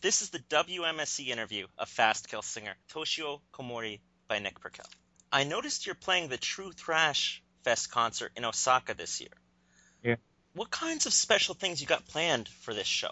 This is the WMSC interview of Fast Kill singer Toshio Komori by Nick Perkel. I noticed you're playing the True Thrash Fest concert in Osaka this year. Yeah. What kinds of special things you got planned for this show?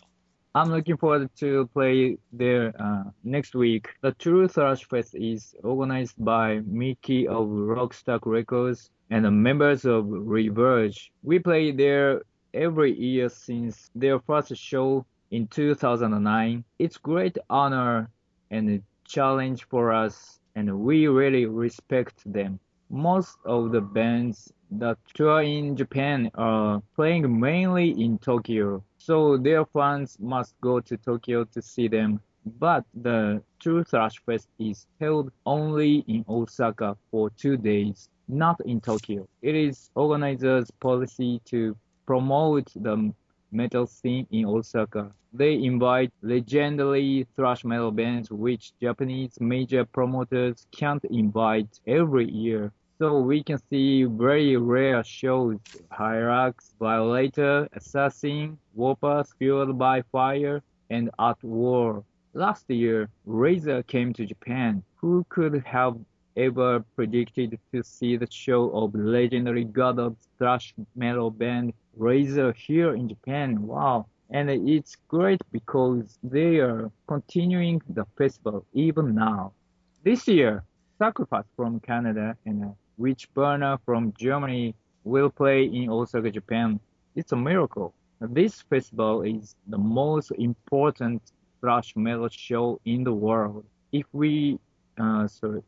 I'm looking forward to play there uh, next week. The True Thrash Fest is organized by Mickey of Rockstock Records and the members of Reverge. We play there every year since their first show in 2009. It's great honor and challenge for us, and we really respect them. Most of the bands that tour in Japan are playing mainly in Tokyo, so their fans must go to Tokyo to see them. But the True Thrash Fest is held only in Osaka for two days, not in Tokyo. It is organizers' policy to promote the metal scene in Osaka. They invite legendary thrash metal bands which Japanese major promoters can't invite every year. So we can see very rare shows, Hirax, Violator, Assassin, Warpath, Fueled by Fire, and At War. Last year, Razor came to Japan. Who could have ever predicted to see the show of legendary god of thrash metal band Razor here in Japan. Wow. And it's great because they are continuing the festival even now. This year, Sacrifice from Canada and Witchburner from Germany will play in Osaka, Japan. It's a miracle. This festival is the most important thrash metal show in the world. If we, uh, sorry,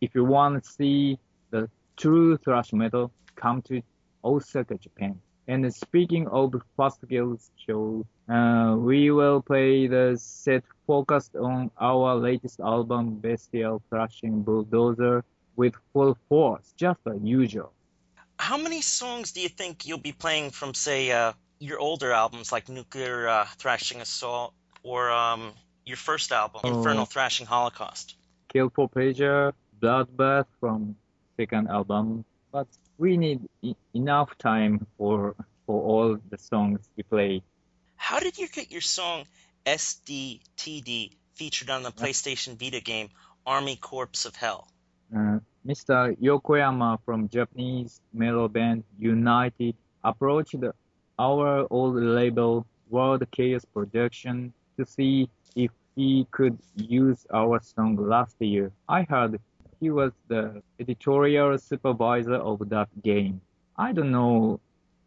if you want to see the true thrash metal, come to Osaka, Japan. And speaking of Fast Kills show, uh, we will play the set focused on our latest album, Bestial Thrashing Bulldozer, with full force, just as usual. How many songs do you think you'll be playing from, say, uh, your older albums like Nuclear uh, Thrashing Assault or um, your first album, oh. Infernal Thrashing Holocaust? Kill for Pleasure, Bloodbath from second album, but we need e- enough time for for all the songs we play. How did you get your song SDTD featured on the PlayStation Vita game Army Corps of Hell? Uh, Mr. Yokoyama from Japanese metal band United approached our old label World Chaos Production to see if he could use our song last year. I heard he was the editorial supervisor of that game. I don't know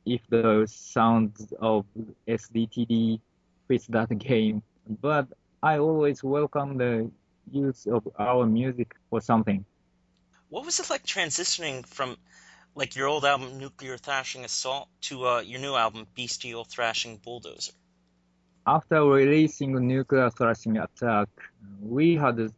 if the sounds of SDTD fits that game, but I always welcome the use of our music for something. What was it like transitioning from like your old album Nuclear Thrashing Assault to uh, your new album Bestial Thrashing Bulldozer? After releasing Nuclear Thrashing Attack, we had a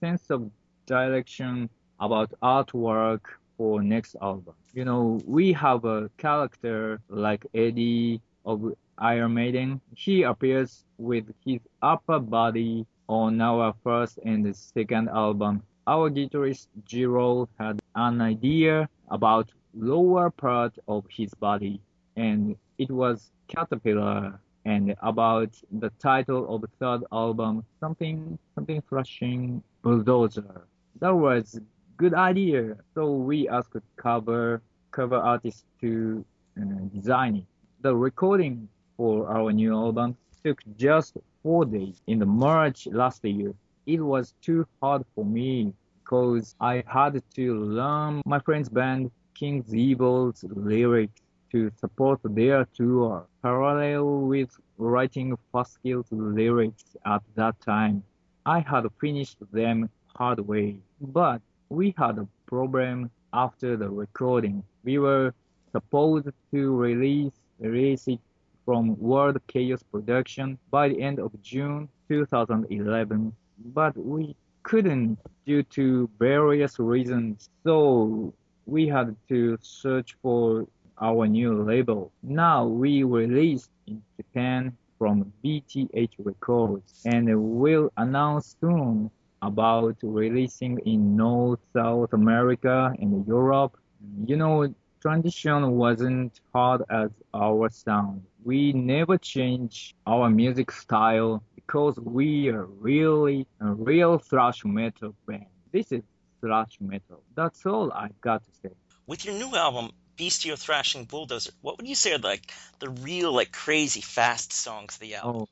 sense of direction about artwork for next album. You know, we have a character like Eddie of Iron Maiden. He appears with his upper body on our first and second album. Our guitarist Jiro had an idea about lower part of his body and it was Caterpillar and about the title of the third album, something something thrashing bulldozer that was good idea. So we asked cover cover artist to uh, design it. The recording for our new album took just four days in the March last year. It was too hard for me because I had to learn my friend's band King's Evil's lyrics to support their tour, parallel with writing Fast Kill's lyrics at that time. I had finished them hard way. But we had a problem after the recording. We were supposed to release, release it from World Chaos Production by the end of June 2011, but we couldn't due to various reasons. So we had to search for our new label. Now we released in Japan from BTH Records and will announce soon about releasing in North, South America, and Europe. You know, transition wasn't hard as our sound. We never changed our music style because we are really a real thrash metal band. This is thrash metal. That's all I've got to say. With your new album, Bestial Thrashing Bulldozer, what would you say are like the real like crazy fast songs of the album? Oh,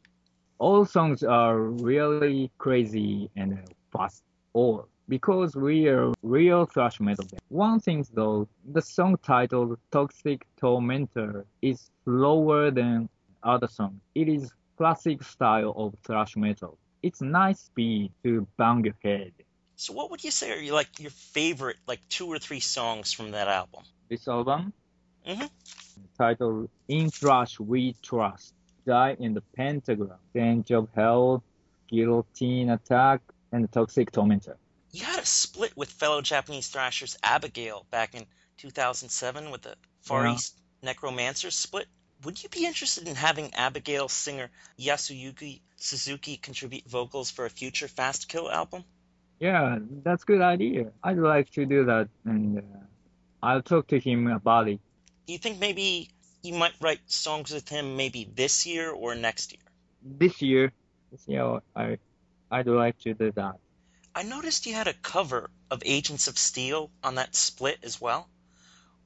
all songs are really crazy and fast. All because we are real thrash metal band. One thing though, the song titled Toxic Tormentor is slower than other songs. It is classic style of thrash metal. It's nice speed to bang your head. So what would you say are you like your favorite like two or three songs from that album? This album, Mm-hmm. titled In Thrash We Trust, Die in the Pentagram, Stench of Hell, Guillotine Attack, and the Toxic Tormentor. You had a split with fellow Japanese thrashers Abigail back in 2007 with the Far Yeah. East Necromancers split. Would you be interested in having Abigail singer Yasuyuki Suzuki contribute vocals for a future Fast Kill album? Yeah, that's a good idea. I'd like to do that, and uh, I'll talk to him about it. Do you think maybe you might write songs with him maybe this year or next year? This year, this year, I, I'd like to do that. I noticed you had a cover of Agents of Steel on that split as well.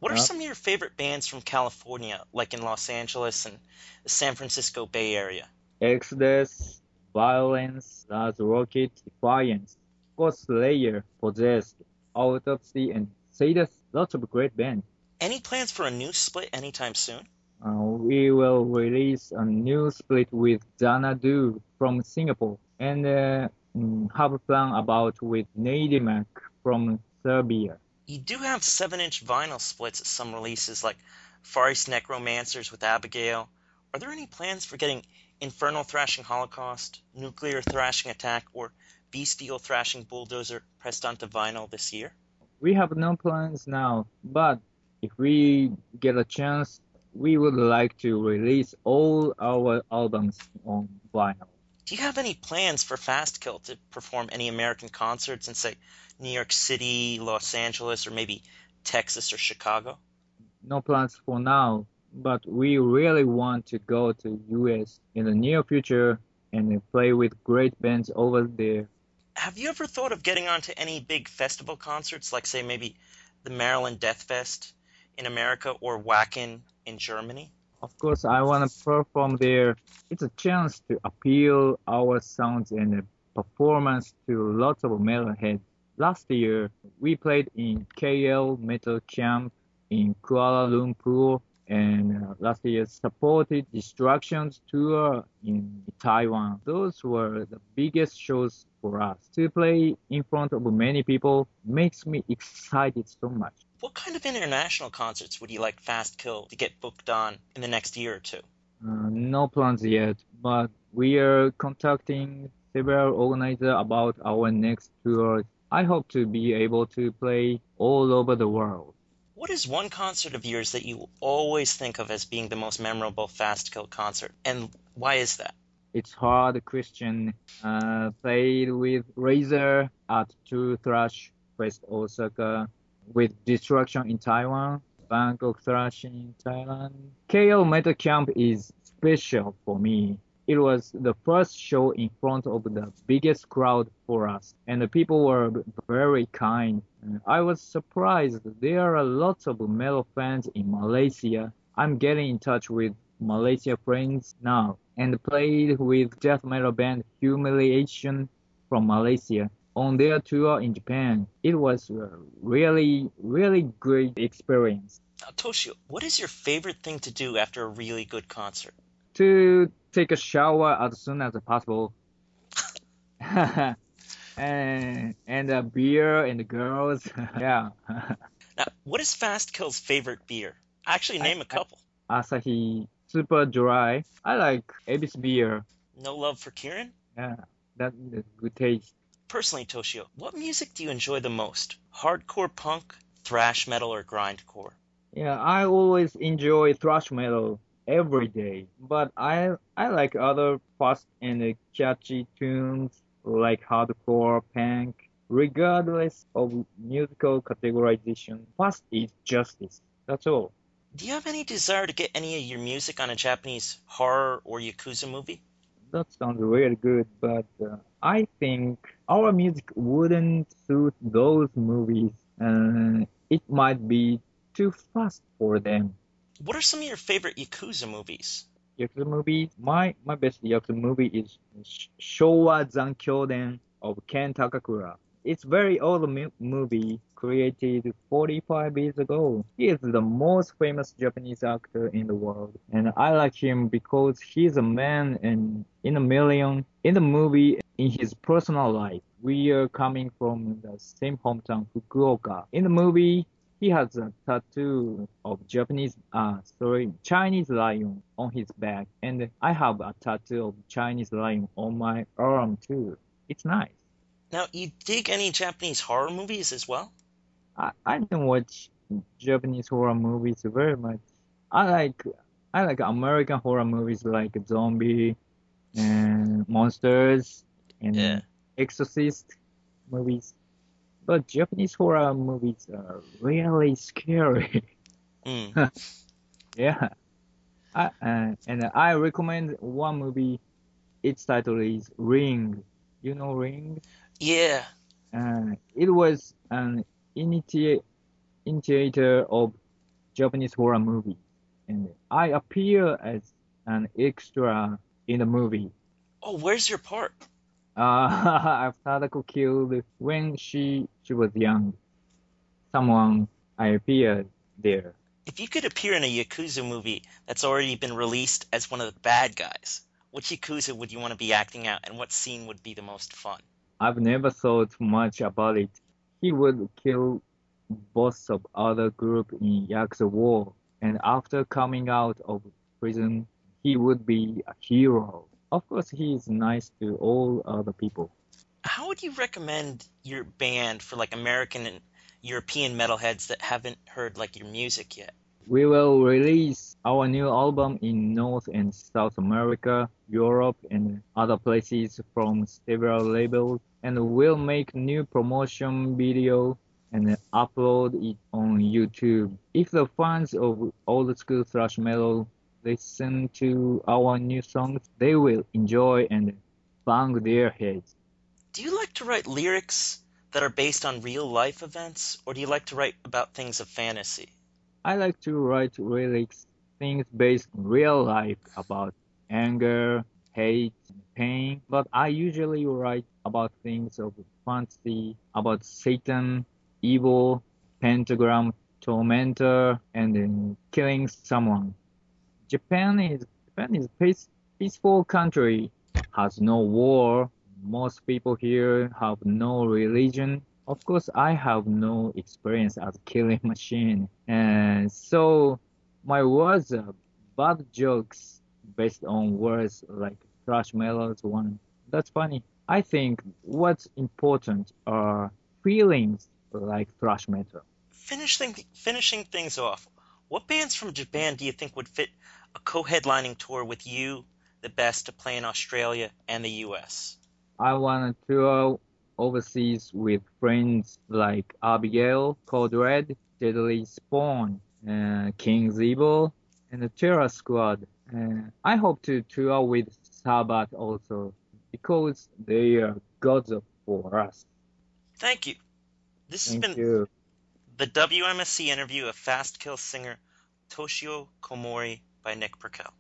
What are some of your favorite bands from California, like in Los Angeles and the San Francisco Bay Area? Exodus, Violence, Lääz Rockit, Defiance, Ghost Slayer, Possessed, Autopsy, and Sadus. Lots of great bands. Any plans for a new split anytime soon? Uh, we will release a new split with Xanadu from Singapore and uh, mm, have a plan about with Nadimak from Serbia. You do have 7 inch vinyl splits at some releases, like Far East Necromancers with Abigail. Are there any plans for getting Infernal Thrashing Holocaust, Nuclear Thrashing Attack, or Bestial Thrashing Bulldozer pressed onto vinyl this year? We have no plans now, but if we get a chance, we would like to release all our albums on vinyl. Do you have any plans for Fast Kill to perform any American concerts in, say, New York City, Los Angeles, or maybe Texas or Chicago? No plans for now, but we really want to go to US in the near future and play with great bands over there. Have you ever thought of getting onto any big festival concerts, like, say, maybe the Maryland Death Fest in America or Wacken in Germany? Of course, I want to perform there. It's a chance to appeal our sounds and performance to lots of metalheads. Last year, we played in KL Metal Camp in Kuala Lumpur, and uh, last year supported Destruction's tour in Taiwan. Those were the biggest shows for us. To play in front of many people makes me excited so much. What kind of international concerts would you like Fast Kill to get booked on in the next year or two? Uh, no plans yet, but we are contacting several organizers about our next tour. I hope to be able to play all over the world. What is one concert of yours that you always think of as being the most memorable Fast Kill concert, and why is that? It's hard question. Uh, played with Razor at True Thrash Fest Osaka, with Destruction in Taiwan, Bangkok Thrash in Thailand. KL Metal Camp is special for me. It was the first show in front of the biggest crowd for us, and the people were very kind. I was surprised. There are lots of metal fans in Malaysia. I'm getting in touch with Malaysia friends now and played with death metal band Humiliation from Malaysia on their tour in Japan. It was a really, really great experience. Now, Toshio, what is your favorite thing to do after a really good concert? To take a shower as soon as possible. and and a beer and girls. yeah. Now, what is Fast Kill's favorite beer? Actually, name a couple. Asahi Super Dry. I like Yebisu beer. No love for Kirin? Yeah, that is good taste. Personally, Toshio, what music do you enjoy the most? Hardcore punk, thrash metal, or grindcore? Yeah, I always enjoy thrash metal every day, but I I like other fast and catchy tunes like hardcore, punk. Regardless of musical categorization, fast is justice. That's all. Do you have any desire to get any of your music on a Japanese horror or yakuza movie? That sounds really good, but uh, I think our music wouldn't suit those movies. Uh, it might be too fast for them. What are some of your favorite Yakuza movies? Yakuza movie, my my best Yakuza movie is Showa Zankyoden of Ken Takakura. It's very old movie created 45 years ago. He is the most famous Japanese actor in the world, and I like him because he's a man and in a million. In the movie, in his personal life, we are coming from the same hometown, Fukuoka. In the movie, he has a tattoo of Japanese, uh, sorry, Chinese lion on his back, and I have a tattoo of Chinese lion on my arm too. It's nice. Now, you dig any Japanese horror movies as well? I, I don't watch Japanese horror movies very much. I like I like American horror movies like zombie and monsters and Yeah. exorcist movies. But Japanese horror movies are really scary. Mm. yeah. I, uh, and I recommend one movie. Its title is Ring. You know Ring? Yeah. Uh, it was an initi- initiator of Japanese horror movie, and I appear as an extra in the movie. Oh, where's your part? Uh, Sadako killed when she she was young. Someone I appeared there. If you could appear in a Yakuza movie that's already been released as one of the bad guys, which Yakuza would you want to be acting out, and what scene would be the most fun? I've never thought much about it. He would kill boss of other group in Yakuza War, and after coming out of prison, he would be a hero. Of course, he is nice to all other people. How would you recommend your band for like American and European metalheads that haven't heard like your music yet? We will release our new album in North and South America, Europe, and other places from several labels, and we'll make new promotion video and upload it on YouTube. If the fans of old school thrash metal listen to our new songs, they will enjoy and bang their heads. Do you like to write lyrics that are based on real life events, or do you like to write about things of fantasy? I like to write lyrics, things based in real life about anger, hate, pain, but I usually write about things of fantasy, about Satan, evil, pentagram, tormentor, and then killing someone. Japan is Japan is peace, peaceful country, has no war. Most people here have no religion. Of course, I have no experience as killing machine, and so my words are bad jokes based on words like thrash metals one. That's funny. I think what's important are feelings like thrash metal. Finishing finishing things off, what bands from Japan do you think would fit a co-headlining tour with you the best to play in Australia and the US? I want to tour overseas with friends like Abigail, Code Red, Deadly Spawn, uh, King's Evil, and the Terror Squad. Uh, I hope to tour with Sabbat also because they are gods of- for us. Thank you. This has been you. the WMSC interview of Fast Kill singer Toshio Komori by Nick Perkel.